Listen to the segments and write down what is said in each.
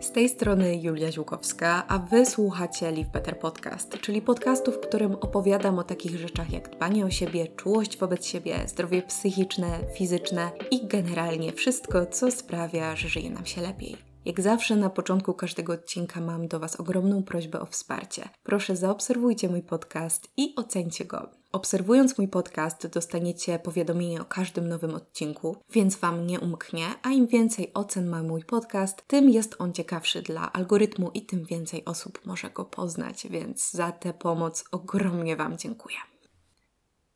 Z tej strony Julia Ziłkowska, a Wy słuchacie Live Better Podcast, czyli podcastu, w którym opowiadam o takich rzeczach jak dbanie o siebie, czułość wobec siebie, zdrowie psychiczne, fizyczne i generalnie wszystko, co sprawia, że żyje nam się lepiej. Jak zawsze na początku każdego odcinka mam do Was ogromną prośbę o wsparcie. Proszę zaobserwujcie mój podcast i ocencie go. Obserwując mój podcast, dostaniecie powiadomienie o każdym nowym odcinku, więc Wam nie umknie, a im więcej ocen ma mój podcast, tym jest on ciekawszy dla algorytmu i tym więcej osób może go poznać, więc za tę pomoc ogromnie Wam dziękuję.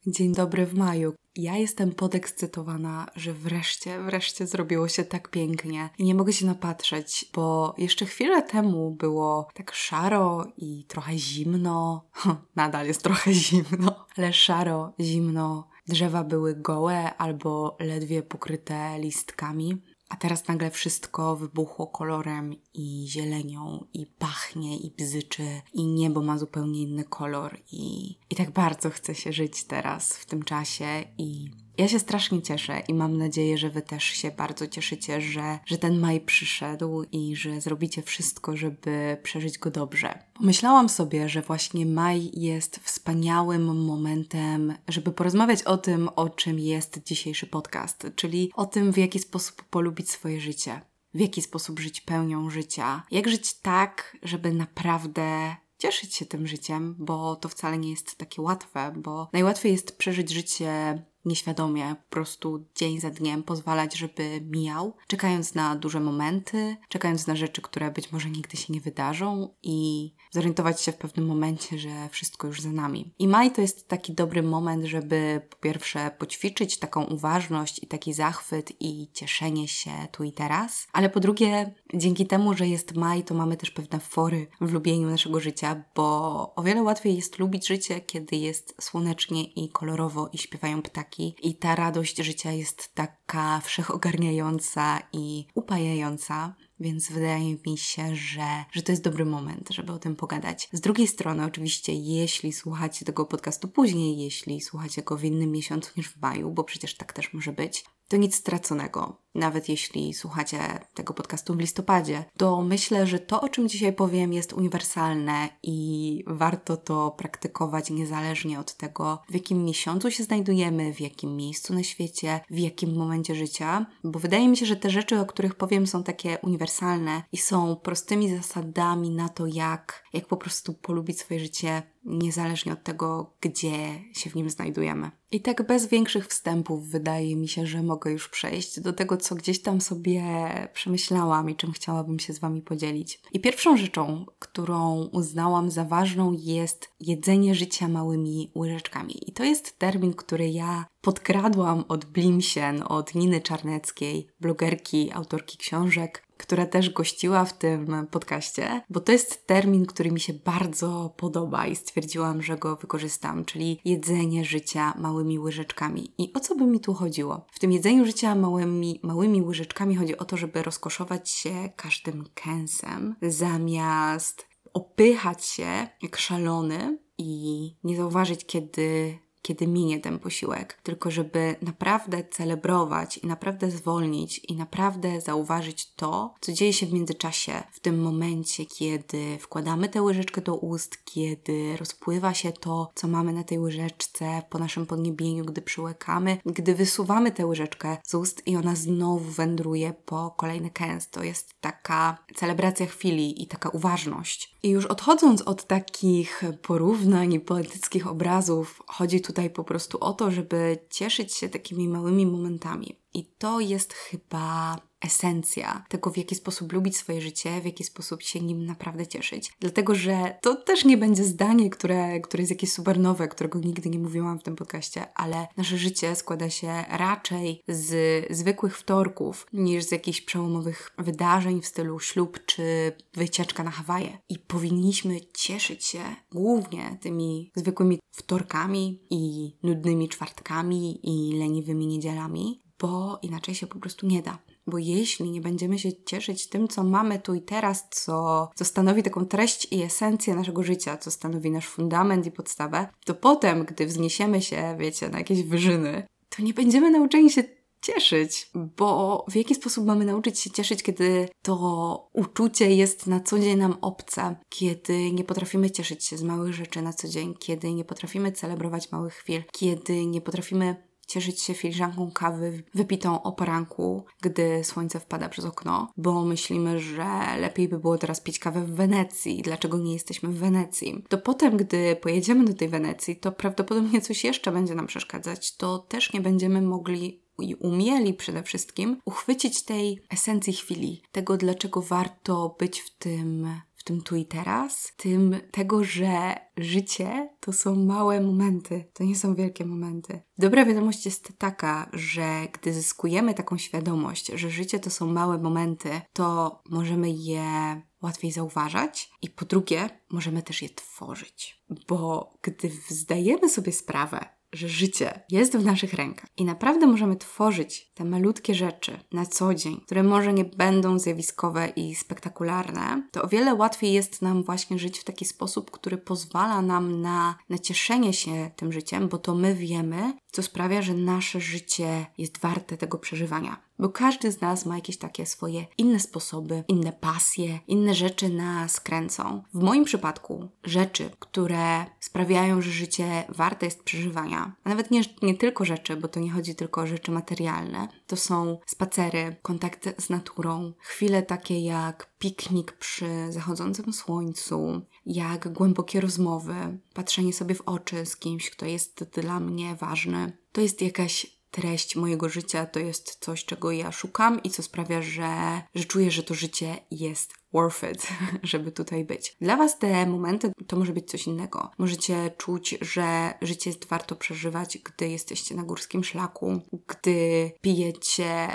Dzień dobry w maju. Ja jestem podekscytowana, że wreszcie, wreszcie zrobiło się tak pięknie i nie mogę się napatrzeć, bo jeszcze chwilę temu było tak szaro i trochę zimno. Nadal jest trochę zimno, ale szaro, zimno. Drzewa były gołe albo ledwie pokryte listkami. A teraz nagle wszystko wybuchło kolorem i zielenią, i pachnie, i bzyczy, i niebo ma zupełnie inny kolor. I, I tak bardzo chce się żyć teraz, w tym czasie. I ja się strasznie cieszę i mam nadzieję, że Wy też się bardzo cieszycie, że, że ten maj przyszedł i że zrobicie wszystko, żeby przeżyć go dobrze. Pomyślałam sobie, że właśnie maj jest wspaniałym momentem, żeby porozmawiać o tym, o czym jest dzisiejszy podcast, czyli o tym, w jaki sposób polubić swoje życie. W jaki sposób żyć pełnią życia, jak żyć tak, żeby naprawdę cieszyć się tym życiem, bo to wcale nie jest takie łatwe, bo najłatwiej jest przeżyć życie nieświadomie, po prostu dzień za dniem pozwalać, żeby mijał, czekając na duże momenty, czekając na rzeczy, które być może nigdy się nie wydarzą i zorientować się w pewnym momencie, że wszystko już za nami. I maj to jest taki dobry moment, żeby po pierwsze poćwiczyć taką uważność i taki zachwyt i cieszenie się tu i teraz, ale po drugie, dzięki temu, że jest maj, to mamy też pewne fory w lubieniu naszego życia, bo o wiele łatwiej jest lubić życie, kiedy jest słonecznie i kolorowo i śpiewają ptaki i ta radość życia jest taka wszechogarniająca i upajająca. Więc wydaje mi się, że, że to jest dobry moment, żeby o tym pogadać. Z drugiej strony, oczywiście, jeśli słuchacie tego podcastu później, jeśli słuchacie go w innym miesiącu niż w maju, bo przecież tak też może być, to nic straconego. Nawet jeśli słuchacie tego podcastu w listopadzie, to myślę, że to, o czym dzisiaj powiem, jest uniwersalne i warto to praktykować niezależnie od tego, w jakim miesiącu się znajdujemy, w jakim miejscu na świecie, w jakim momencie życia, bo wydaje mi się, że te rzeczy, o których powiem, są takie uniwersalne i są prostymi zasadami na to, jak, jak po prostu polubić swoje życie niezależnie od tego, gdzie się w nim znajdujemy. I tak bez większych wstępów wydaje mi się, że mogę już przejść do tego, co gdzieś tam sobie przemyślałam i czym chciałabym się z Wami podzielić. I pierwszą rzeczą, którą uznałam za ważną, jest jedzenie życia małymi łyżeczkami. I to jest termin, który ja podkradłam od Blimsien, od Niny Czarneckiej, blogerki, autorki książek, która też gościła w tym podcaście, bo to jest termin, który mi się bardzo podoba i stwierdziłam, że go wykorzystam, czyli jedzenie życia małymi łyżeczkami. I o co by mi tu chodziło? W tym jedzeniu życia małymi, małymi łyżeczkami chodzi o to, żeby rozkoszować się każdym kęsem, zamiast opychać się jak szalony i nie zauważyć, kiedy kiedy minie ten posiłek, tylko żeby naprawdę celebrować i naprawdę zwolnić i naprawdę zauważyć to, co dzieje się w międzyczasie, w tym momencie, kiedy wkładamy tę łyżeczkę do ust, kiedy rozpływa się to, co mamy na tej łyżeczce po naszym podniebieniu, gdy przyłykamy, gdy wysuwamy tę łyżeczkę z ust i ona znowu wędruje po kolejny kęs. To jest taka celebracja chwili i taka uważność. I już odchodząc od takich porównań i poetyckich obrazów, chodzi tu tutaj po prostu o to, żeby cieszyć się takimi małymi momentami. I to jest chyba esencja tego, w jaki sposób lubić swoje życie, w jaki sposób się nim naprawdę cieszyć. Dlatego, że to też nie będzie zdanie, które, które jest jakieś super nowe, którego nigdy nie mówiłam w tym podcaście, ale nasze życie składa się raczej z zwykłych wtorków niż z jakichś przełomowych wydarzeń w stylu ślub czy wycieczka na Hawaje. I powinniśmy cieszyć się głównie tymi zwykłymi wtorkami i nudnymi czwartkami i leniwymi niedzielami, bo inaczej się po prostu nie da. Bo jeśli nie będziemy się cieszyć tym, co mamy tu i teraz, co, co stanowi taką treść i esencję naszego życia, co stanowi nasz fundament i podstawę, to potem, gdy wzniesiemy się, wiecie, na jakieś wyżyny, to nie będziemy nauczeni się cieszyć, bo w jaki sposób mamy nauczyć się cieszyć, kiedy to uczucie jest na co dzień nam obce, kiedy nie potrafimy cieszyć się z małych rzeczy na co dzień, kiedy nie potrafimy celebrować małych chwil, kiedy nie potrafimy cieszyć się filiżanką kawy wypitą o poranku, gdy słońce wpada przez okno, bo myślimy, że lepiej by było teraz pić kawę w Wenecji. Dlaczego nie jesteśmy w Wenecji? To potem, gdy pojedziemy do tej Wenecji, to prawdopodobnie coś jeszcze będzie nam przeszkadzać. To też nie będziemy mogli i umieli przede wszystkim uchwycić tej esencji chwili, tego dlaczego warto być w tym w tym tu i teraz, tym tego, że życie to są małe momenty, to nie są wielkie momenty. Dobra wiadomość jest taka, że gdy zyskujemy taką świadomość, że życie to są małe momenty, to możemy je łatwiej zauważać i po drugie, możemy też je tworzyć. Bo gdy zdajemy sobie sprawę, że życie jest w naszych rękach i naprawdę możemy tworzyć te malutkie rzeczy na co dzień, które może nie będą zjawiskowe i spektakularne, to o wiele łatwiej jest nam właśnie żyć w taki sposób, który pozwala nam na, na cieszenie się tym życiem, bo to my wiemy, co sprawia, że nasze życie jest warte tego przeżywania. Bo każdy z nas ma jakieś takie swoje inne sposoby, inne pasje, inne rzeczy nas kręcą. W moim przypadku rzeczy, które sprawiają, że życie warte jest przeżywania, a nawet nie, nie tylko rzeczy, bo to nie chodzi tylko o rzeczy materialne, to są spacery, kontakt z naturą, chwile takie jak piknik przy zachodzącym słońcu, jak głębokie rozmowy, patrzenie sobie w oczy z kimś, kto jest dla mnie ważny. To jest jakaś treść mojego życia, to jest coś, czego ja szukam i co sprawia, że, że czuję, że to życie jest worth it, żeby tutaj być. Dla Was te momenty to może być coś innego. Możecie czuć, że życie jest warto przeżywać, gdy jesteście na górskim szlaku, gdy pijecie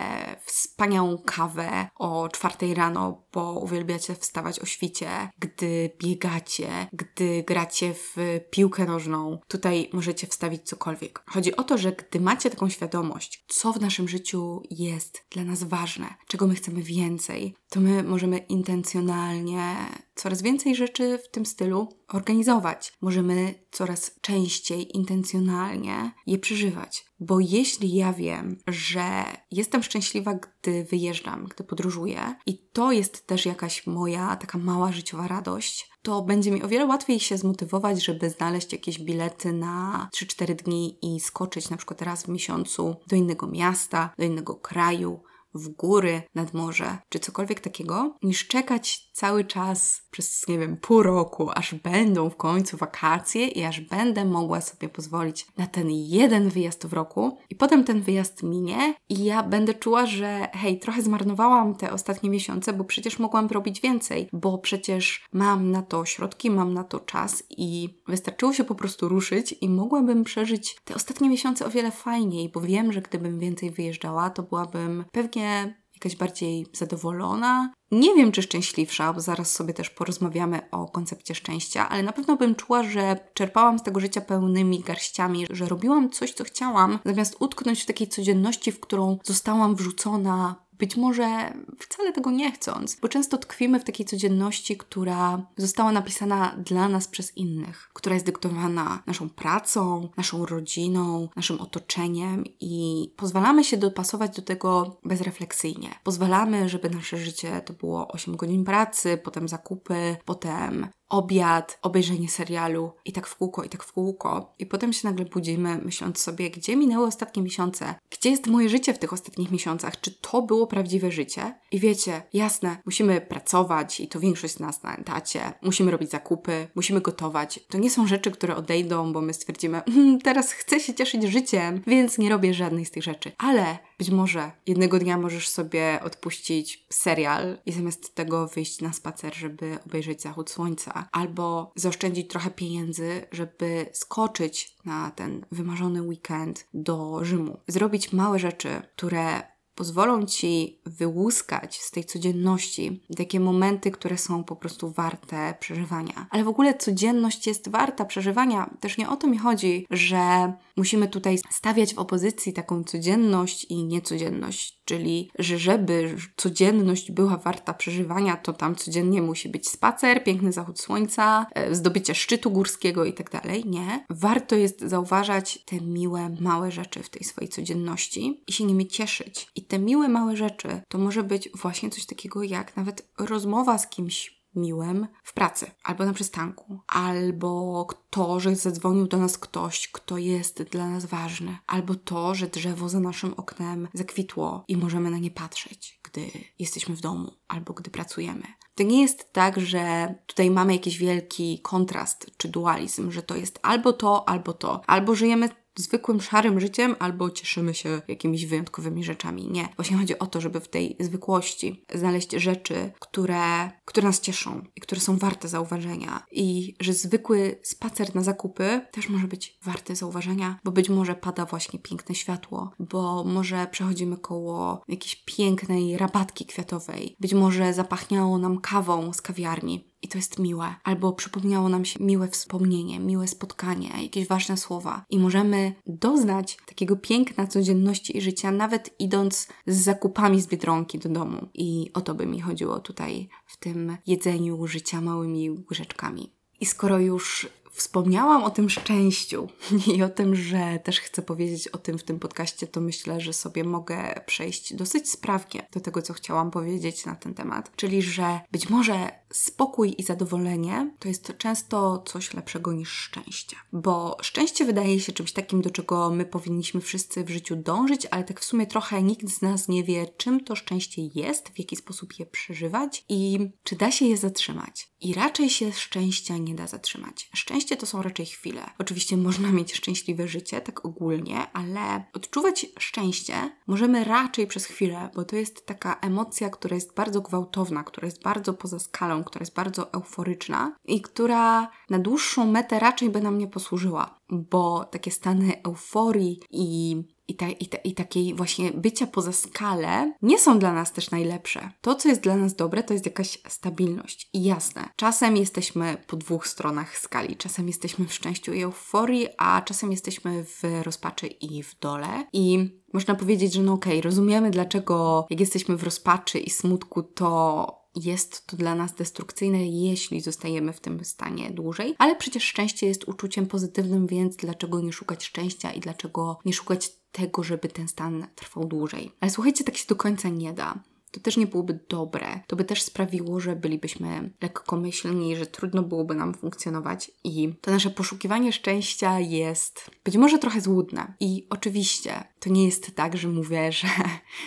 wspaniałą kawę o czwartej rano, bo uwielbiacie wstawać o świcie, gdy biegacie, gdy gracie w piłkę nożną. Tutaj możecie wstawić cokolwiek. Chodzi o to, że gdy macie taką świadomość, co w naszym życiu jest dla nas ważne, czego my chcemy więcej, to my możemy intencjonalnie coraz więcej rzeczy w tym stylu organizować. Możemy coraz częściej, intencjonalnie je przeżywać. Bo jeśli ja wiem, że jestem szczęśliwa, gdy wyjeżdżam, gdy podróżuję, i to jest też jakaś moja taka mała życiowa radość, to będzie mi o wiele łatwiej się zmotywować, żeby znaleźć jakieś bilety na 3-4 dni i skoczyć na przykład raz w miesiącu do innego miasta, do innego kraju, w góry, nad morze, czy cokolwiek takiego, niż czekać cały czas przez, nie wiem, pół roku, aż będą w końcu wakacje i aż będę mogła sobie pozwolić na ten jeden wyjazd w roku. I potem ten wyjazd minie i ja będę czuła, że hej, trochę zmarnowałam te ostatnie miesiące, bo przecież mogłam robić więcej, bo przecież mam na to środki, mam na to czas i wystarczyło się po prostu ruszyć i mogłabym przeżyć te ostatnie miesiące o wiele fajniej, bo wiem, że gdybym więcej wyjeżdżała, to byłabym pewnie jakaś bardziej zadowolona. Nie wiem, czy szczęśliwsza, bo zaraz sobie też porozmawiamy o koncepcie szczęścia, ale na pewno bym czuła, że czerpałam z tego życia pełnymi garściami, że robiłam coś, co chciałam, zamiast utknąć w takiej codzienności, w którą zostałam wrzucona być może wcale tego nie chcąc, bo często tkwimy w takiej codzienności, która została napisana dla nas przez innych, która jest dyktowana naszą pracą, naszą rodziną, naszym otoczeniem i pozwalamy się dopasować do tego bezrefleksyjnie. Pozwalamy, żeby nasze życie to było 8 godzin pracy, potem zakupy, potem obiad, obejrzenie serialu i tak w kółko, i tak w kółko. I potem się nagle budzimy, myśląc sobie, gdzie minęły ostatnie miesiące? Gdzie jest moje życie w tych ostatnich miesiącach? Czy to było prawdziwe życie? I wiecie, jasne, musimy pracować i to większość z nas na etacie, musimy robić zakupy, musimy gotować. To nie są rzeczy, które odejdą, bo my stwierdzimy, hm, teraz chcę się cieszyć życiem, więc nie robię żadnej z tych rzeczy. Ale być może jednego dnia możesz sobie odpuścić serial i zamiast tego wyjść na spacer, żeby obejrzeć zachód słońca, albo zaoszczędzić trochę pieniędzy, żeby skoczyć na ten wymarzony weekend do Rzymu. Zrobić małe rzeczy, które pozwolą ci wyłuskać z tej codzienności takie momenty, które są po prostu warte przeżywania. Ale w ogóle codzienność jest warta przeżywania. Też nie o to mi chodzi, że musimy tutaj stawiać w opozycji taką codzienność i niecodzienność Czyli, że żeby codzienność była warta przeżywania, to tam codziennie musi być spacer, piękny zachód słońca, e, zdobycie szczytu górskiego i tak dalej. Nie. Warto jest zauważać te miłe, małe rzeczy w tej swojej codzienności i się nimi cieszyć. I te miłe, małe rzeczy to może być właśnie coś takiego jak nawet rozmowa z kimś miłym w pracy, albo na przystanku, albo to, że zadzwonił do nas ktoś, kto jest dla nas ważny, albo to, że drzewo za naszym oknem zakwitło i możemy na nie patrzeć, gdy jesteśmy w domu albo gdy pracujemy. To nie jest tak, że tutaj mamy jakiś wielki kontrast czy dualizm, że to jest albo to, albo to, albo żyjemy zwykłym, szarym życiem, albo cieszymy się jakimiś wyjątkowymi rzeczami. Nie. Właśnie chodzi o to, żeby w tej zwykłości znaleźć rzeczy, które, które nas cieszą i które są warte zauważenia. I że zwykły spacer na zakupy też może być warty zauważenia, bo być może pada właśnie piękne światło, bo może przechodzimy koło jakiejś pięknej rabatki kwiatowej, być może zapachniało nam kawą z kawiarni i to jest miłe, albo przypomniało nam się miłe wspomnienie, miłe spotkanie, jakieś ważne słowa. I możemy doznać takiego piękna codzienności i życia, nawet idąc z zakupami z biedronki do domu. I o to by mi chodziło tutaj w tym jedzeniu życia małymi łyżeczkami. I skoro już wspomniałam o tym szczęściu i o tym, że też chcę powiedzieć o tym w tym podcaście, to myślę, że sobie mogę przejść dosyć sprawnie do tego, co chciałam powiedzieć na ten temat. Czyli, że być może spokój i zadowolenie to jest często coś lepszego niż szczęście. Bo szczęście wydaje się czymś takim, do czego my powinniśmy wszyscy w życiu dążyć, ale tak w sumie trochę nikt z nas nie wie, czym to szczęście jest, w jaki sposób je przeżywać i czy da się je zatrzymać. I raczej się szczęścia nie da zatrzymać. Szczęście to są raczej chwile. Oczywiście można mieć szczęśliwe życie, tak ogólnie, ale odczuwać szczęście możemy raczej przez chwilę, bo to jest taka emocja, która jest bardzo gwałtowna, która jest bardzo poza skalą, która jest bardzo euforyczna i która na dłuższą metę raczej by nam nie posłużyła, bo takie stany euforii i i, ta, i, ta, i takiej właśnie bycia poza skalę nie są dla nas też najlepsze. To, co jest dla nas dobre, to jest jakaś stabilność. I jasne, czasem jesteśmy po dwóch stronach skali. Czasem jesteśmy w szczęściu i euforii, a czasem jesteśmy w rozpaczy i w dole. I można powiedzieć, że no okej, okay, rozumiemy dlaczego jak jesteśmy w rozpaczy i smutku, to jest to dla nas destrukcyjne, jeśli zostajemy w tym stanie dłużej, ale przecież szczęście jest uczuciem pozytywnym, więc dlaczego nie szukać szczęścia i dlaczego nie szukać tego, żeby ten stan trwał dłużej? Ale słuchajcie, tak się do końca nie da to też nie byłoby dobre. To by też sprawiło, że bylibyśmy lekkomyślni, że trudno byłoby nam funkcjonować i to nasze poszukiwanie szczęścia jest być może trochę złudne. I oczywiście to nie jest tak, że mówię, że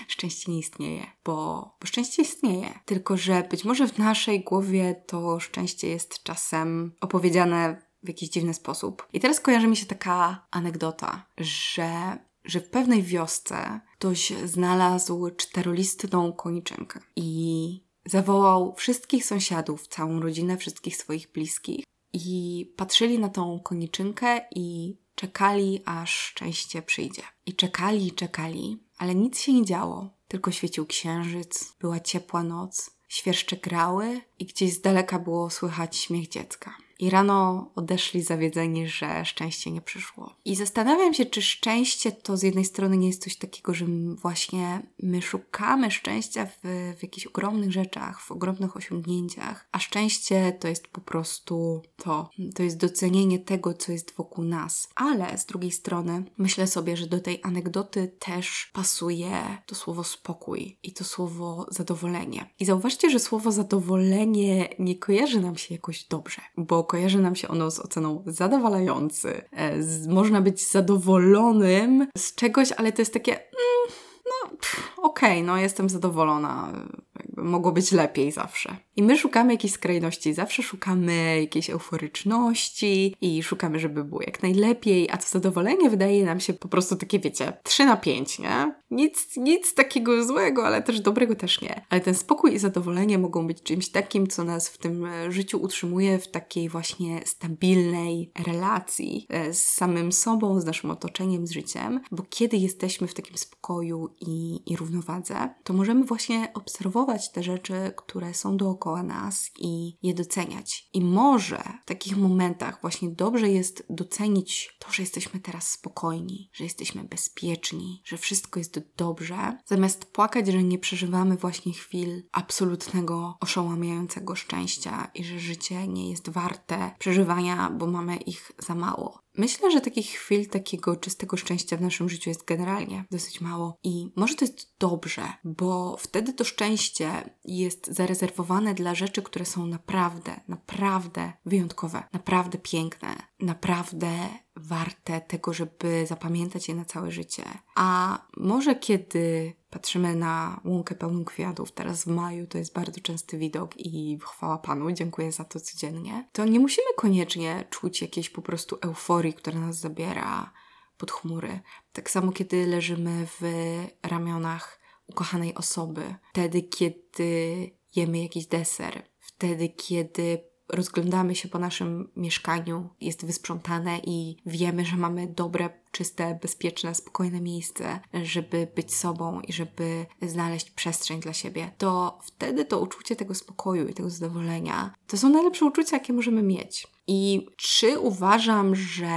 szczęście nie istnieje, bo, bo szczęście istnieje. Tylko, że być może w naszej głowie to szczęście jest czasem opowiedziane w jakiś dziwny sposób. I teraz kojarzy mi się taka anegdota, że że w pewnej wiosce ktoś znalazł czterolistną koniczynkę i zawołał wszystkich sąsiadów, całą rodzinę, wszystkich swoich bliskich i patrzyli na tą koniczynkę i czekali, aż szczęście przyjdzie. I czekali czekali, ale nic się nie działo. Tylko świecił księżyc, była ciepła noc, świerszcze grały i gdzieś z daleka było słychać śmiech dziecka. I rano odeszli zawiedzeni, że szczęście nie przyszło. I zastanawiam się, czy szczęście to z jednej strony nie jest coś takiego, że właśnie my szukamy szczęścia w, w jakichś ogromnych rzeczach, w ogromnych osiągnięciach, a szczęście to jest po prostu to. To jest docenienie tego, co jest wokół nas. Ale z drugiej strony myślę sobie, że do tej anegdoty też pasuje to słowo spokój i to słowo zadowolenie. I zauważcie, że słowo zadowolenie nie kojarzy nam się jakoś dobrze, bo kojarzy nam się ono z oceną zadowalający. E, z, można być zadowolonym z czegoś, ale to jest takie. Mm, no, okej, okay, no jestem zadowolona. Jakby mogło być lepiej zawsze. I my szukamy jakiejś skrajności, zawsze szukamy jakiejś euforyczności i szukamy, żeby było jak najlepiej, a to zadowolenie wydaje nam się po prostu takie, wiecie, 3 na 5, nie? Nic, nic takiego złego, ale też dobrego też nie. Ale ten spokój i zadowolenie mogą być czymś takim, co nas w tym życiu utrzymuje w takiej właśnie stabilnej relacji e, z samym sobą, z naszym otoczeniem, z życiem, bo kiedy jesteśmy w takim spokoju i, i równowadze, to możemy właśnie obserwować te rzeczy, które są dookoła nas i je doceniać. I może w takich momentach właśnie dobrze jest docenić to, że jesteśmy teraz spokojni, że jesteśmy bezpieczni, że wszystko jest dobrze, zamiast płakać, że nie przeżywamy właśnie chwil absolutnego, oszałamiającego szczęścia i że życie nie jest warte przeżywania, bo mamy ich za mało. Myślę, że takich chwil takiego czystego szczęścia w naszym życiu jest generalnie dosyć mało i może to jest dobrze, bo wtedy to szczęście jest zarezerwowane dla rzeczy, które są naprawdę, naprawdę wyjątkowe, naprawdę piękne, naprawdę warte tego, żeby zapamiętać je na całe życie. A może kiedy patrzymy na łąkę pełną kwiatów, teraz w maju to jest bardzo częsty widok i chwała Panu, dziękuję za to codziennie, to nie musimy koniecznie czuć jakiejś po prostu euforii, która nas zabiera pod chmury. Tak samo kiedy leżymy w ramionach ukochanej osoby, wtedy kiedy jemy jakiś deser, wtedy kiedy rozglądamy się po naszym mieszkaniu, jest wysprzątane i wiemy, że mamy dobre, czyste, bezpieczne, spokojne miejsce, żeby być sobą i żeby znaleźć przestrzeń dla siebie, to wtedy to uczucie tego spokoju i tego zadowolenia to są najlepsze uczucia, jakie możemy mieć. I czy uważam, że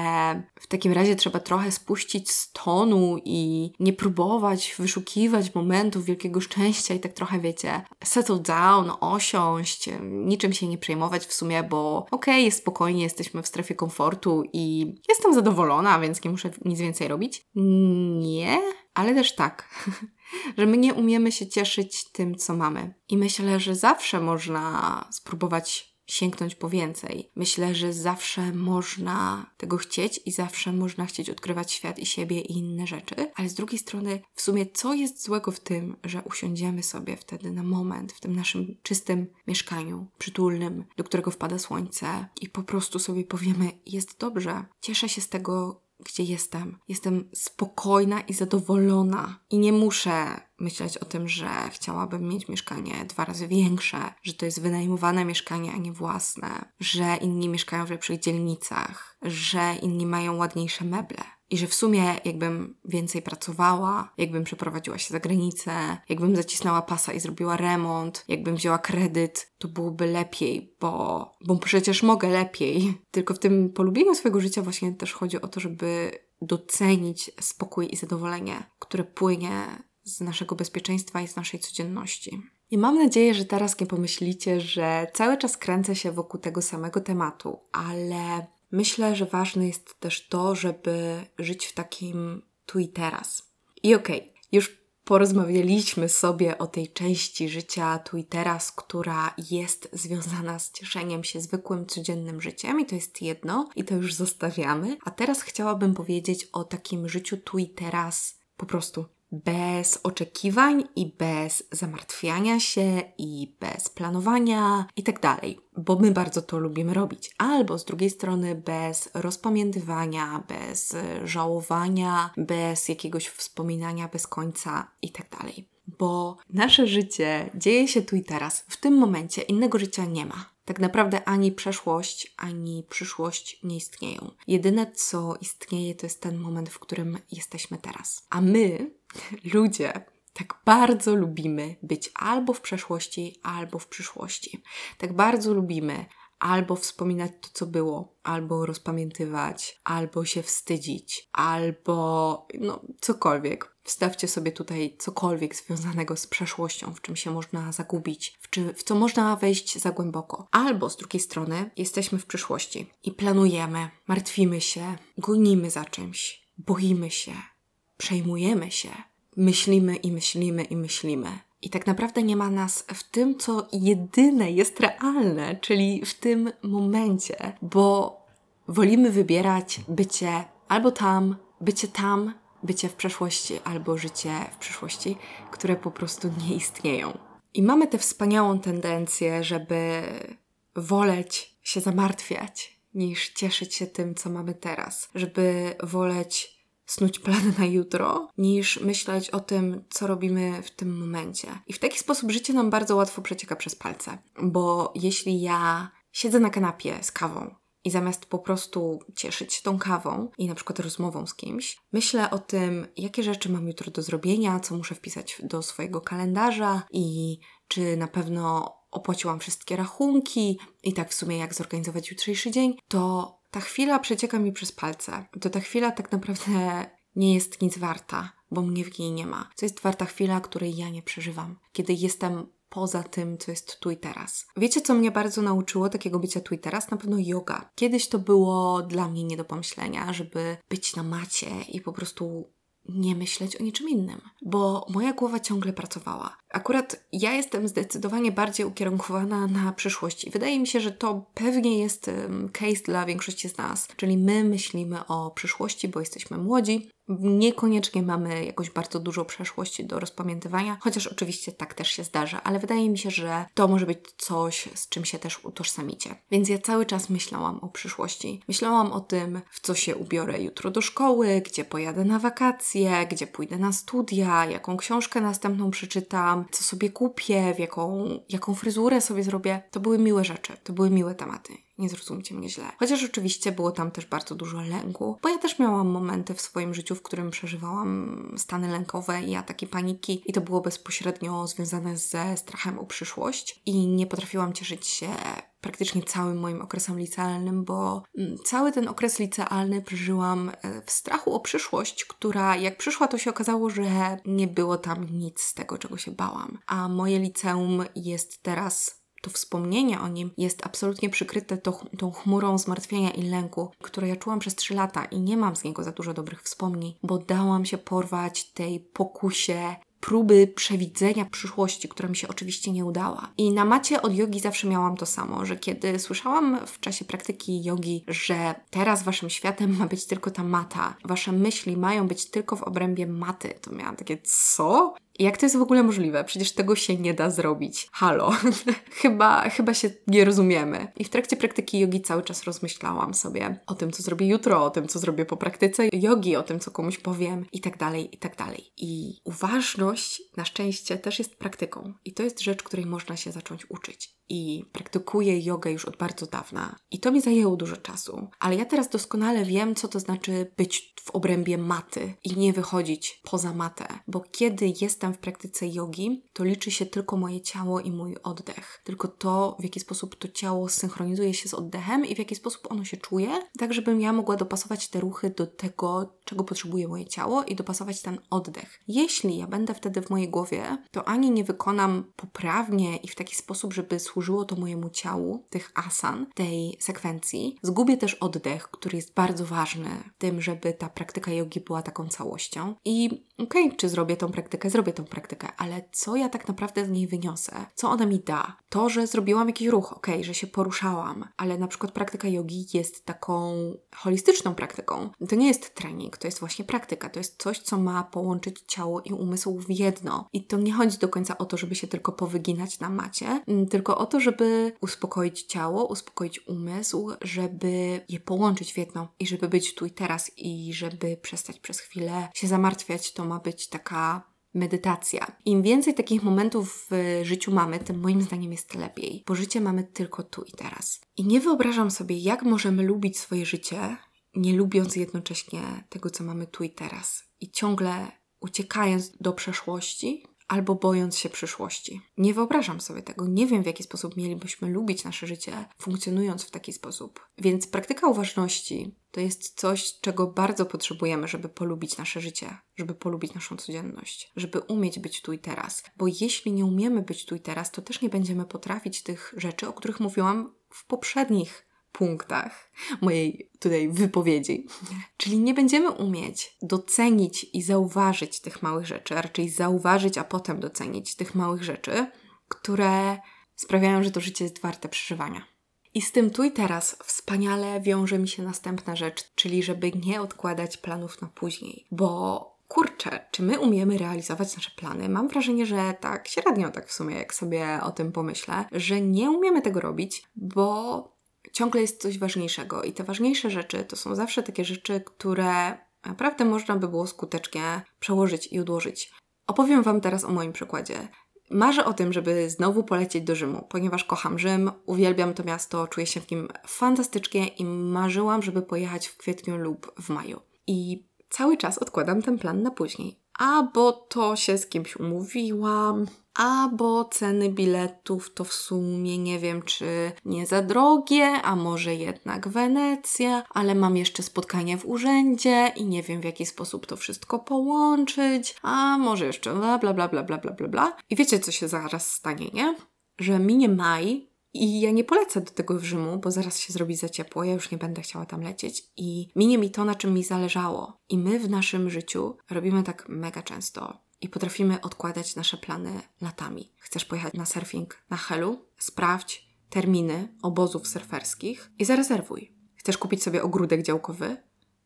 w takim razie trzeba trochę spuścić z tonu i nie próbować wyszukiwać momentów wielkiego szczęścia i tak trochę, wiecie, settle down, osiąść, niczym się nie przejmować w sumie, bo okej, okay, jest spokojnie, jesteśmy w strefie komfortu i jestem zadowolona, więc nie muszę nic więcej robić? Nie, ale też tak. że my nie umiemy się cieszyć tym, co mamy. I myślę, że zawsze można spróbować sięgnąć po więcej. Myślę, że zawsze można tego chcieć i zawsze można chcieć odkrywać świat i siebie i inne rzeczy, ale z drugiej strony, w sumie, co jest złego w tym, że usiądziemy sobie wtedy na moment w tym naszym czystym mieszkaniu, przytulnym, do którego wpada słońce i po prostu sobie powiemy: Jest dobrze, cieszę się z tego, gdzie jestem. Jestem spokojna i zadowolona i nie muszę myśleć o tym, że chciałabym mieć mieszkanie dwa razy większe, że to jest wynajmowane mieszkanie, a nie własne, że inni mieszkają w lepszych dzielnicach, że inni mają ładniejsze meble. I że w sumie, jakbym więcej pracowała, jakbym przeprowadziła się za granicę, jakbym zacisnęła pasa i zrobiła remont, jakbym wzięła kredyt, to byłoby lepiej, bo, bo przecież mogę lepiej. Tylko w tym polubieniu swojego życia właśnie też chodzi o to, żeby docenić spokój i zadowolenie, które płynie z naszego bezpieczeństwa i z naszej codzienności. I mam nadzieję, że teraz nie pomyślicie, że cały czas kręcę się wokół tego samego tematu, ale myślę, że ważne jest też to, żeby żyć w takim tu i teraz. I okej, okay, już porozmawialiśmy sobie o tej części życia tu i teraz, która jest związana z cieszeniem się zwykłym, codziennym życiem, i to jest jedno, i to już zostawiamy. A teraz chciałabym powiedzieć o takim życiu tu i teraz po prostu bez oczekiwań i bez zamartwiania się i bez planowania i tak dalej, bo my bardzo to lubimy robić. Albo z drugiej strony bez rozpamiętywania, bez żałowania, bez jakiegoś wspominania bez końca i tak dalej. Bo nasze życie dzieje się tu i teraz, w tym momencie innego życia nie ma. Tak naprawdę ani przeszłość, ani przyszłość nie istnieją. Jedyne, co istnieje, to jest ten moment, w którym jesteśmy teraz. A my, ludzie, tak bardzo lubimy być albo w przeszłości, albo w przyszłości. Tak bardzo lubimy albo wspominać to, co było, albo rozpamiętywać, albo się wstydzić, albo no cokolwiek. Wstawcie sobie tutaj cokolwiek związanego z przeszłością, w czym się można zagubić, w, czym, w co można wejść za głęboko. Albo z drugiej strony jesteśmy w przyszłości i planujemy, martwimy się, gonimy za czymś, boimy się, przejmujemy się, myślimy i myślimy i myślimy. I tak naprawdę nie ma nas w tym, co jedyne jest realne, czyli w tym momencie, bo wolimy wybierać bycie albo tam, bycie tam, bycie w przeszłości, albo życie w przyszłości, które po prostu nie istnieją. I mamy tę wspaniałą tendencję, żeby woleć się zamartwiać, niż cieszyć się tym, co mamy teraz, żeby woleć snuć plany na jutro, niż myśleć o tym, co robimy w tym momencie. I w taki sposób życie nam bardzo łatwo przecieka przez palce, bo jeśli ja siedzę na kanapie z kawą i zamiast po prostu cieszyć się tą kawą i na przykład rozmową z kimś, myślę o tym, jakie rzeczy mam jutro do zrobienia, co muszę wpisać do swojego kalendarza i czy na pewno opłaciłam wszystkie rachunki i tak w sumie jak zorganizować jutrzejszy dzień, to ta chwila przecieka mi przez palce. To ta chwila tak naprawdę nie jest nic warta, bo mnie w niej nie ma. To jest warta chwila, której ja nie przeżywam. Kiedy jestem poza tym, co jest tu i teraz. Wiecie, co mnie bardzo nauczyło takiego bycia tu i teraz? Na pewno yoga. Kiedyś to było dla mnie nie do pomyślenia, żeby być na macie i po prostu nie myśleć o niczym innym, bo moja głowa ciągle pracowała. Akurat ja jestem zdecydowanie bardziej ukierunkowana na przyszłość i wydaje mi się, że to pewnie jest case dla większości z nas, czyli my myślimy o przyszłości, bo jesteśmy młodzi, Niekoniecznie mamy jakoś bardzo dużo przeszłości do rozpamiętywania, chociaż oczywiście tak też się zdarza, ale wydaje mi się, że to może być coś, z czym się też utożsamicie. Więc ja cały czas myślałam o przyszłości. Myślałam o tym, w co się ubiorę jutro do szkoły, gdzie pojadę na wakacje, gdzie pójdę na studia, jaką książkę następną przeczytam, co sobie kupię, w jaką, jaką fryzurę sobie zrobię. To były miłe rzeczy, to były miłe tematy. Nie zrozumcie mnie źle. Chociaż oczywiście było tam też bardzo dużo lęku, bo ja też miałam momenty w swoim życiu, w którym przeżywałam stany lękowe i ataki paniki, i to było bezpośrednio związane ze strachem o przyszłość. I nie potrafiłam cieszyć się praktycznie całym moim okresem licealnym, bo mm, cały ten okres licealny przeżyłam e, w strachu o przyszłość, która jak przyszła, to się okazało, że nie było tam nic z tego, czego się bałam. A moje liceum jest teraz to wspomnienie o nim jest absolutnie przykryte to, tą chmurą zmartwienia i lęku, które ja czułam przez trzy lata i nie mam z niego za dużo dobrych wspomnień, bo dałam się porwać tej pokusie próby przewidzenia przyszłości, która mi się oczywiście nie udała. I na macie od jogi zawsze miałam to samo, że kiedy słyszałam w czasie praktyki jogi, że teraz waszym światem ma być tylko ta mata, wasze myśli mają być tylko w obrębie maty, to miałam takie co? Jak to jest w ogóle możliwe? Przecież tego się nie da zrobić. Halo, chyba, chyba się nie rozumiemy. I w trakcie praktyki jogi cały czas rozmyślałam sobie o tym, co zrobię jutro, o tym, co zrobię po praktyce jogi, o tym, co komuś powiem i tak dalej, i tak dalej. I uważność na szczęście też jest praktyką. I to jest rzecz, której można się zacząć uczyć i praktykuję jogę już od bardzo dawna. I to mi zajęło dużo czasu. Ale ja teraz doskonale wiem, co to znaczy być w obrębie maty i nie wychodzić poza matę. Bo kiedy jestem w praktyce jogi, to liczy się tylko moje ciało i mój oddech. Tylko to, w jaki sposób to ciało synchronizuje się z oddechem i w jaki sposób ono się czuje, tak żebym ja mogła dopasować te ruchy do tego, czego potrzebuje moje ciało i dopasować ten oddech. Jeśli ja będę wtedy w mojej głowie, to ani nie wykonam poprawnie i w taki sposób, żeby służyło to mojemu ciału, tych asan, tej sekwencji. Zgubię też oddech, który jest bardzo ważny w tym, żeby ta praktyka jogi była taką całością. I okej, okay, czy zrobię tą praktykę? Zrobię tą praktykę, ale co ja tak naprawdę z niej wyniosę? Co ona mi da? To, że zrobiłam jakiś ruch, okej, okay, że się poruszałam, ale na przykład praktyka jogi jest taką holistyczną praktyką. To nie jest trening, to jest właśnie praktyka. To jest coś, co ma połączyć ciało i umysł w jedno. I to nie chodzi do końca o to, żeby się tylko powyginać na macie, mm, tylko o to, żeby uspokoić ciało, uspokoić umysł, żeby je połączyć w jedno i żeby być tu i teraz i żeby przestać przez chwilę się zamartwiać. To ma być taka medytacja. Im więcej takich momentów w życiu mamy, tym moim zdaniem jest lepiej, bo życie mamy tylko tu i teraz. I nie wyobrażam sobie, jak możemy lubić swoje życie, nie lubiąc jednocześnie tego, co mamy tu i teraz. I ciągle uciekając do przeszłości, albo bojąc się przyszłości. Nie wyobrażam sobie tego, nie wiem w jaki sposób mielibyśmy lubić nasze życie, funkcjonując w taki sposób. Więc praktyka uważności to jest coś, czego bardzo potrzebujemy, żeby polubić nasze życie, żeby polubić naszą codzienność, żeby umieć być tu i teraz. Bo jeśli nie umiemy być tu i teraz, to też nie będziemy potrafić tych rzeczy, o których mówiłam w poprzednich punktach mojej tutaj wypowiedzi. Czyli nie będziemy umieć docenić i zauważyć tych małych rzeczy, raczej zauważyć, a potem docenić tych małych rzeczy, które sprawiają, że to życie jest warte przeżywania. I z tym tu i teraz wspaniale wiąże mi się następna rzecz, czyli żeby nie odkładać planów na później, bo kurczę, czy my umiemy realizować nasze plany? Mam wrażenie, że tak średnio tak w sumie, jak sobie o tym pomyślę, że nie umiemy tego robić, bo ciągle jest coś ważniejszego i te ważniejsze rzeczy to są zawsze takie rzeczy, które naprawdę można by było skutecznie przełożyć i odłożyć. Opowiem Wam teraz o moim przykładzie. Marzę o tym, żeby znowu polecieć do Rzymu, ponieważ kocham Rzym, uwielbiam to miasto, czuję się w nim fantastycznie i marzyłam, żeby pojechać w kwietniu lub w maju. I cały czas odkładam ten plan na później. A bo to się z kimś umówiłam, a bo ceny biletów to w sumie nie wiem, czy nie za drogie, a może jednak Wenecja, ale mam jeszcze spotkanie w urzędzie i nie wiem w jaki sposób to wszystko połączyć, a może jeszcze bla bla bla bla bla bla bla. I wiecie, co się zaraz stanie, nie? Że minie maj, i ja nie polecę do tego w Rzymu, bo zaraz się zrobi za ciepło, ja już nie będę chciała tam lecieć i minie mi to, na czym mi zależało. I my w naszym życiu robimy tak mega często, i potrafimy odkładać nasze plany latami. Chcesz pojechać na surfing na Helu? Sprawdź terminy obozów surferskich i zarezerwuj. Chcesz kupić sobie ogródek działkowy?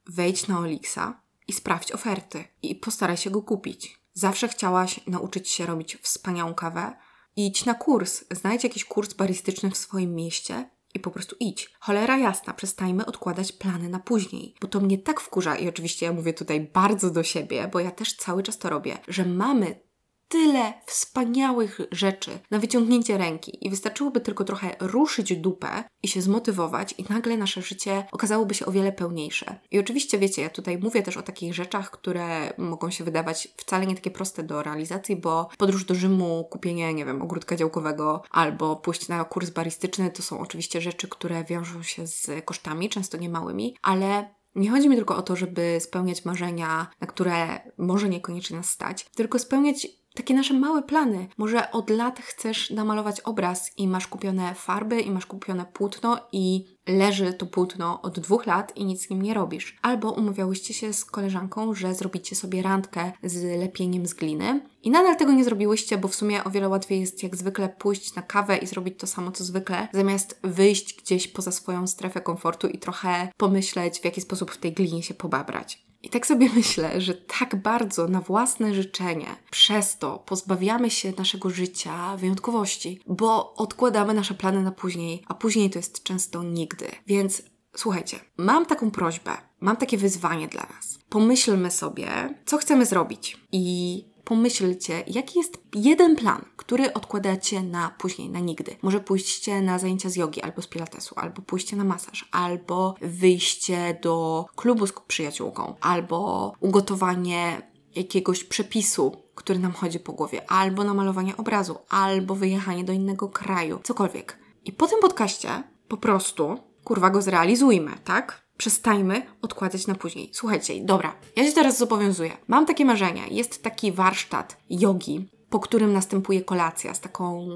Wejdź na Olixa i sprawdź oferty i postaraj się go kupić. Zawsze chciałaś nauczyć się robić wspaniałą kawę? Idź na kurs, znajdź jakiś kurs baristyczny w swoim mieście i po prostu idź. Cholera jasna, przestajmy odkładać plany na później, bo to mnie tak wkurza i oczywiście ja mówię tutaj bardzo do siebie, bo ja też cały czas to robię, że mamy tyle wspaniałych rzeczy na wyciągnięcie ręki i wystarczyłoby tylko trochę ruszyć dupę i się zmotywować i nagle nasze życie okazałoby się o wiele pełniejsze. I oczywiście wiecie, ja tutaj mówię też o takich rzeczach, które mogą się wydawać wcale nie takie proste do realizacji, bo podróż do Rzymu, kupienie, nie wiem, ogródka działkowego albo pójść na kurs baristyczny to są oczywiście rzeczy, które wiążą się z kosztami, często niemałymi, ale nie chodzi mi tylko o to, żeby spełniać marzenia, na które może niekoniecznie nas stać, tylko spełniać takie nasze małe plany. Może od lat chcesz namalować obraz i masz kupione farby i masz kupione płótno i leży to płótno od dwóch lat i nic z nim nie robisz. Albo umawiałyście się z koleżanką, że zrobicie sobie randkę z lepieniem z gliny i nadal tego nie zrobiłyście, bo w sumie o wiele łatwiej jest jak zwykle pójść na kawę i zrobić to samo co zwykle, zamiast wyjść gdzieś poza swoją strefę komfortu i trochę pomyśleć, w jaki sposób w tej glinie się pobabrać. I tak sobie myślę, że tak bardzo na własne życzenie przez to pozbawiamy się naszego życia wyjątkowości, bo odkładamy nasze plany na później, a później to jest często nigdy. Więc słuchajcie, mam taką prośbę, mam takie wyzwanie dla nas. Pomyślmy sobie, co chcemy zrobić i pomyślcie, jaki jest jeden plan, który odkładacie na później, na nigdy. Może pójście na zajęcia z jogi albo z pilatesu, albo pójście na masaż, albo wyjście do klubu z przyjaciółką, albo ugotowanie jakiegoś przepisu, który nam chodzi po głowie, albo namalowanie obrazu, albo wyjechanie do innego kraju, cokolwiek. I po tym podcaście po prostu, kurwa, go zrealizujmy, tak? Przestańmy odkładać na później. Słuchajcie, dobra, ja się teraz zobowiązuję. Mam takie marzenia. Jest taki warsztat jogi, po którym następuje kolacja z taką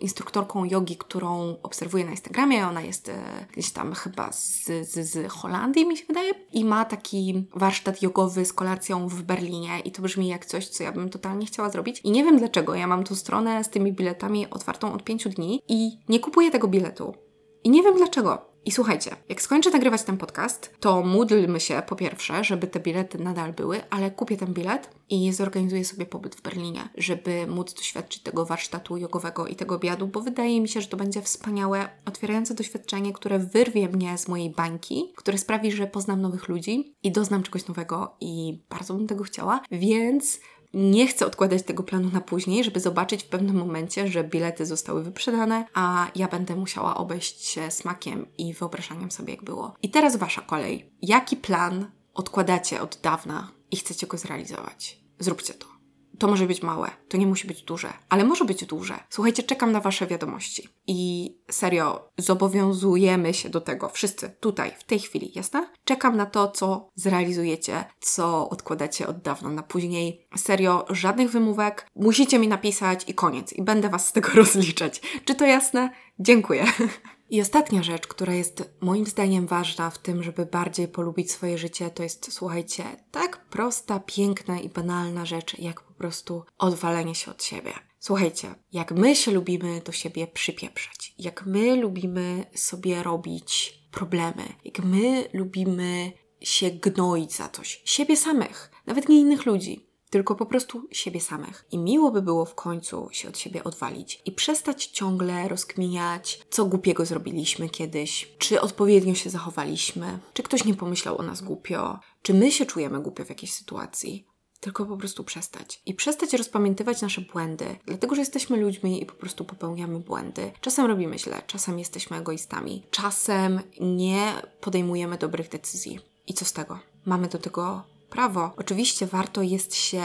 instruktorką jogi, którą obserwuję na Instagramie. Ona jest e, gdzieś tam chyba z, z, z Holandii, mi się wydaje. I ma taki warsztat jogowy z kolacją w Berlinie. I to brzmi jak coś, co ja bym totalnie chciała zrobić. I nie wiem dlaczego. Ja mam tu stronę z tymi biletami otwartą od pięciu dni i nie kupuję tego biletu. I nie wiem dlaczego. I słuchajcie, jak skończę nagrywać ten podcast, to módlmy się po pierwsze, żeby te bilety nadal były, ale kupię ten bilet i zorganizuję sobie pobyt w Berlinie, żeby móc doświadczyć tego warsztatu jogowego i tego obiadu, bo wydaje mi się, że to będzie wspaniałe, otwierające doświadczenie, które wyrwie mnie z mojej bańki, które sprawi, że poznam nowych ludzi i doznam czegoś nowego i bardzo bym tego chciała, więc nie chcę odkładać tego planu na później, żeby zobaczyć w pewnym momencie, że bilety zostały wyprzedane, a ja będę musiała obejść się smakiem i wyobrażaniem sobie, jak było. I teraz Wasza kolej. Jaki plan odkładacie od dawna i chcecie go zrealizować? Zróbcie to. To może być małe, to nie musi być duże, ale może być duże. Słuchajcie, czekam na Wasze wiadomości. I serio, zobowiązujemy się do tego, wszyscy tutaj, w tej chwili, jasne? Czekam na to, co zrealizujecie, co odkładacie od dawna na później. Serio, żadnych wymówek. Musicie mi napisać i koniec. I będę Was z tego rozliczać. Czy to jasne? Dziękuję. I ostatnia rzecz, która jest moim zdaniem ważna w tym, żeby bardziej polubić swoje życie, to jest, słuchajcie, tak prosta, piękna i banalna rzecz, jak prostu odwalenie się od siebie. Słuchajcie, jak my się lubimy do siebie przypieprzać, jak my lubimy sobie robić problemy, jak my lubimy się gnoić za coś, siebie samych, nawet nie innych ludzi, tylko po prostu siebie samych. I miło by było w końcu się od siebie odwalić. I przestać ciągle rozkminiać, co głupiego zrobiliśmy kiedyś, czy odpowiednio się zachowaliśmy, czy ktoś nie pomyślał o nas głupio, czy my się czujemy głupio w jakiejś sytuacji. Tylko po prostu przestać. I przestać rozpamiętywać nasze błędy, dlatego że jesteśmy ludźmi i po prostu popełniamy błędy. Czasem robimy źle, czasem jesteśmy egoistami, czasem nie podejmujemy dobrych decyzji. I co z tego? Mamy do tego prawo. Oczywiście warto jest się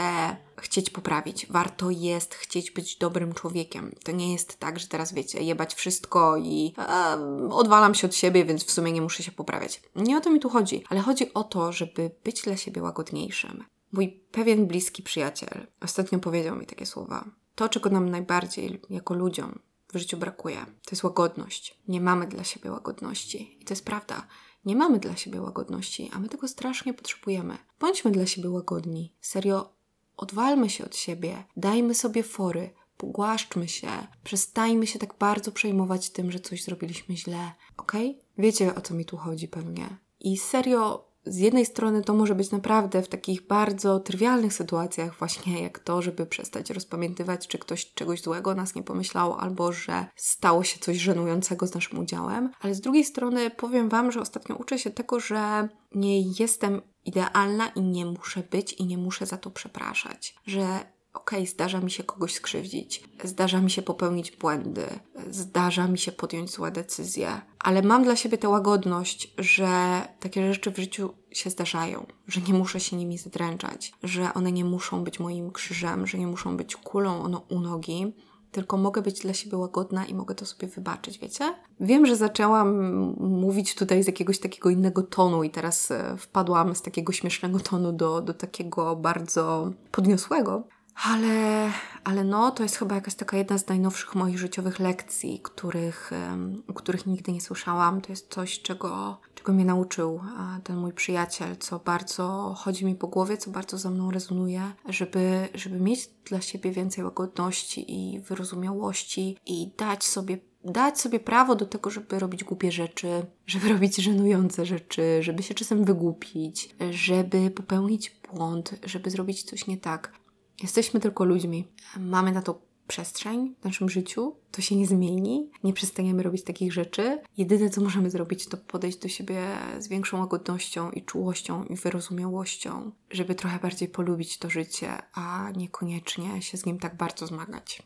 chcieć poprawić, warto jest chcieć być dobrym człowiekiem. To nie jest tak, że teraz wiecie, jebać wszystko i e, odwalam się od siebie, więc w sumie nie muszę się poprawiać. Nie o to mi tu chodzi, ale chodzi o to, żeby być dla siebie łagodniejszym. Mój pewien bliski przyjaciel ostatnio powiedział mi takie słowa. To, czego nam najbardziej jako ludziom w życiu brakuje, to jest łagodność. Nie mamy dla siebie łagodności. I to jest prawda. Nie mamy dla siebie łagodności, a my tego strasznie potrzebujemy. Bądźmy dla siebie łagodni. Serio, odwalmy się od siebie, dajmy sobie fory, pogłaszczmy się, przestajmy się tak bardzo przejmować tym, że coś zrobiliśmy źle, ok? Wiecie o co mi tu chodzi pewnie. I serio, z jednej strony to może być naprawdę w takich bardzo trywialnych sytuacjach, właśnie jak to, żeby przestać rozpamiętywać, czy ktoś czegoś złego nas nie pomyślał, albo że stało się coś żenującego z naszym udziałem. Ale z drugiej strony powiem Wam, że ostatnio uczę się tego, że nie jestem idealna i nie muszę być i nie muszę za to przepraszać. Że okej, okay, zdarza mi się kogoś skrzywdzić, zdarza mi się popełnić błędy, zdarza mi się podjąć złe decyzje, ale mam dla siebie tę łagodność, że takie rzeczy w życiu się zdarzają, że nie muszę się nimi zadręczać, że one nie muszą być moim krzyżem, że nie muszą być kulą u nogi, tylko mogę być dla siebie łagodna i mogę to sobie wybaczyć, wiecie? Wiem, że zaczęłam mówić tutaj z jakiegoś takiego innego tonu i teraz e, wpadłam z takiego śmiesznego tonu do, do takiego bardzo podniosłego, ale, ale no, to jest chyba jakaś taka jedna z najnowszych moich życiowych lekcji, których, um, których nigdy nie słyszałam. To jest coś, czego, czego mnie nauczył ten mój przyjaciel, co bardzo chodzi mi po głowie, co bardzo ze mną rezonuje, żeby, żeby mieć dla siebie więcej łagodności i wyrozumiałości i dać sobie dać sobie prawo do tego, żeby robić głupie rzeczy, żeby robić żenujące rzeczy, żeby się czasem wygłupić, żeby popełnić błąd, żeby zrobić coś nie tak. Jesteśmy tylko ludźmi. Mamy na to przestrzeń w naszym życiu, to się nie zmieni, nie przestaniemy robić takich rzeczy. Jedyne, co możemy zrobić, to podejść do siebie z większą łagodnością i czułością i wyrozumiałością, żeby trochę bardziej polubić to życie, a niekoniecznie się z nim tak bardzo zmagać.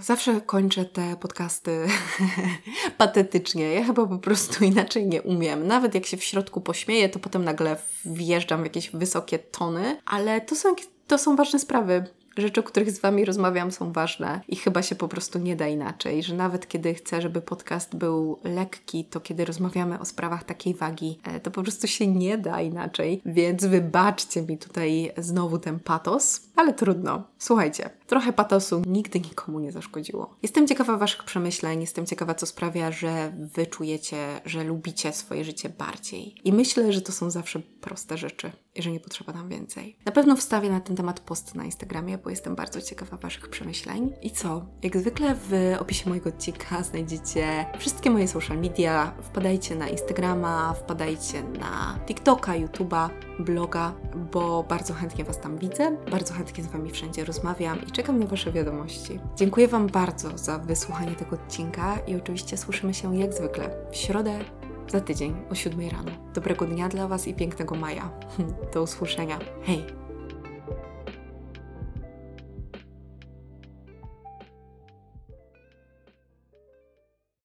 Zawsze kończę te podcasty patetycznie. Ja chyba po prostu inaczej nie umiem. Nawet jak się w środku pośmieję, to potem nagle wjeżdżam w jakieś wysokie tony, ale to są to są ważne sprawy. Rzeczy, o których z Wami rozmawiam, są ważne i chyba się po prostu nie da inaczej, że nawet kiedy chcę, żeby podcast był lekki, to kiedy rozmawiamy o sprawach takiej wagi, e, to po prostu się nie da inaczej. Więc wybaczcie mi tutaj znowu ten patos, ale trudno. Słuchajcie, trochę patosu nigdy nikomu nie zaszkodziło. Jestem ciekawa Waszych przemyśleń, jestem ciekawa, co sprawia, że Wy czujecie, że lubicie swoje życie bardziej. I myślę, że to są zawsze proste rzeczy i że nie potrzeba nam więcej. Na pewno wstawię na ten temat post na Instagramie, bo jestem bardzo ciekawa Waszych przemyśleń. I co? Jak zwykle w opisie mojego odcinka znajdziecie wszystkie moje social media. Wpadajcie na Instagrama, wpadajcie na TikToka, YouTube'a, bloga, bo bardzo chętnie Was tam widzę, bardzo chętnie z Wami wszędzie rozmawiam i czekam na Wasze wiadomości. Dziękuję Wam bardzo za wysłuchanie tego odcinka i oczywiście słyszymy się jak zwykle w środę za tydzień o 7 rano. Dobrego dnia dla Was i pięknego maja. Do usłyszenia. Hej!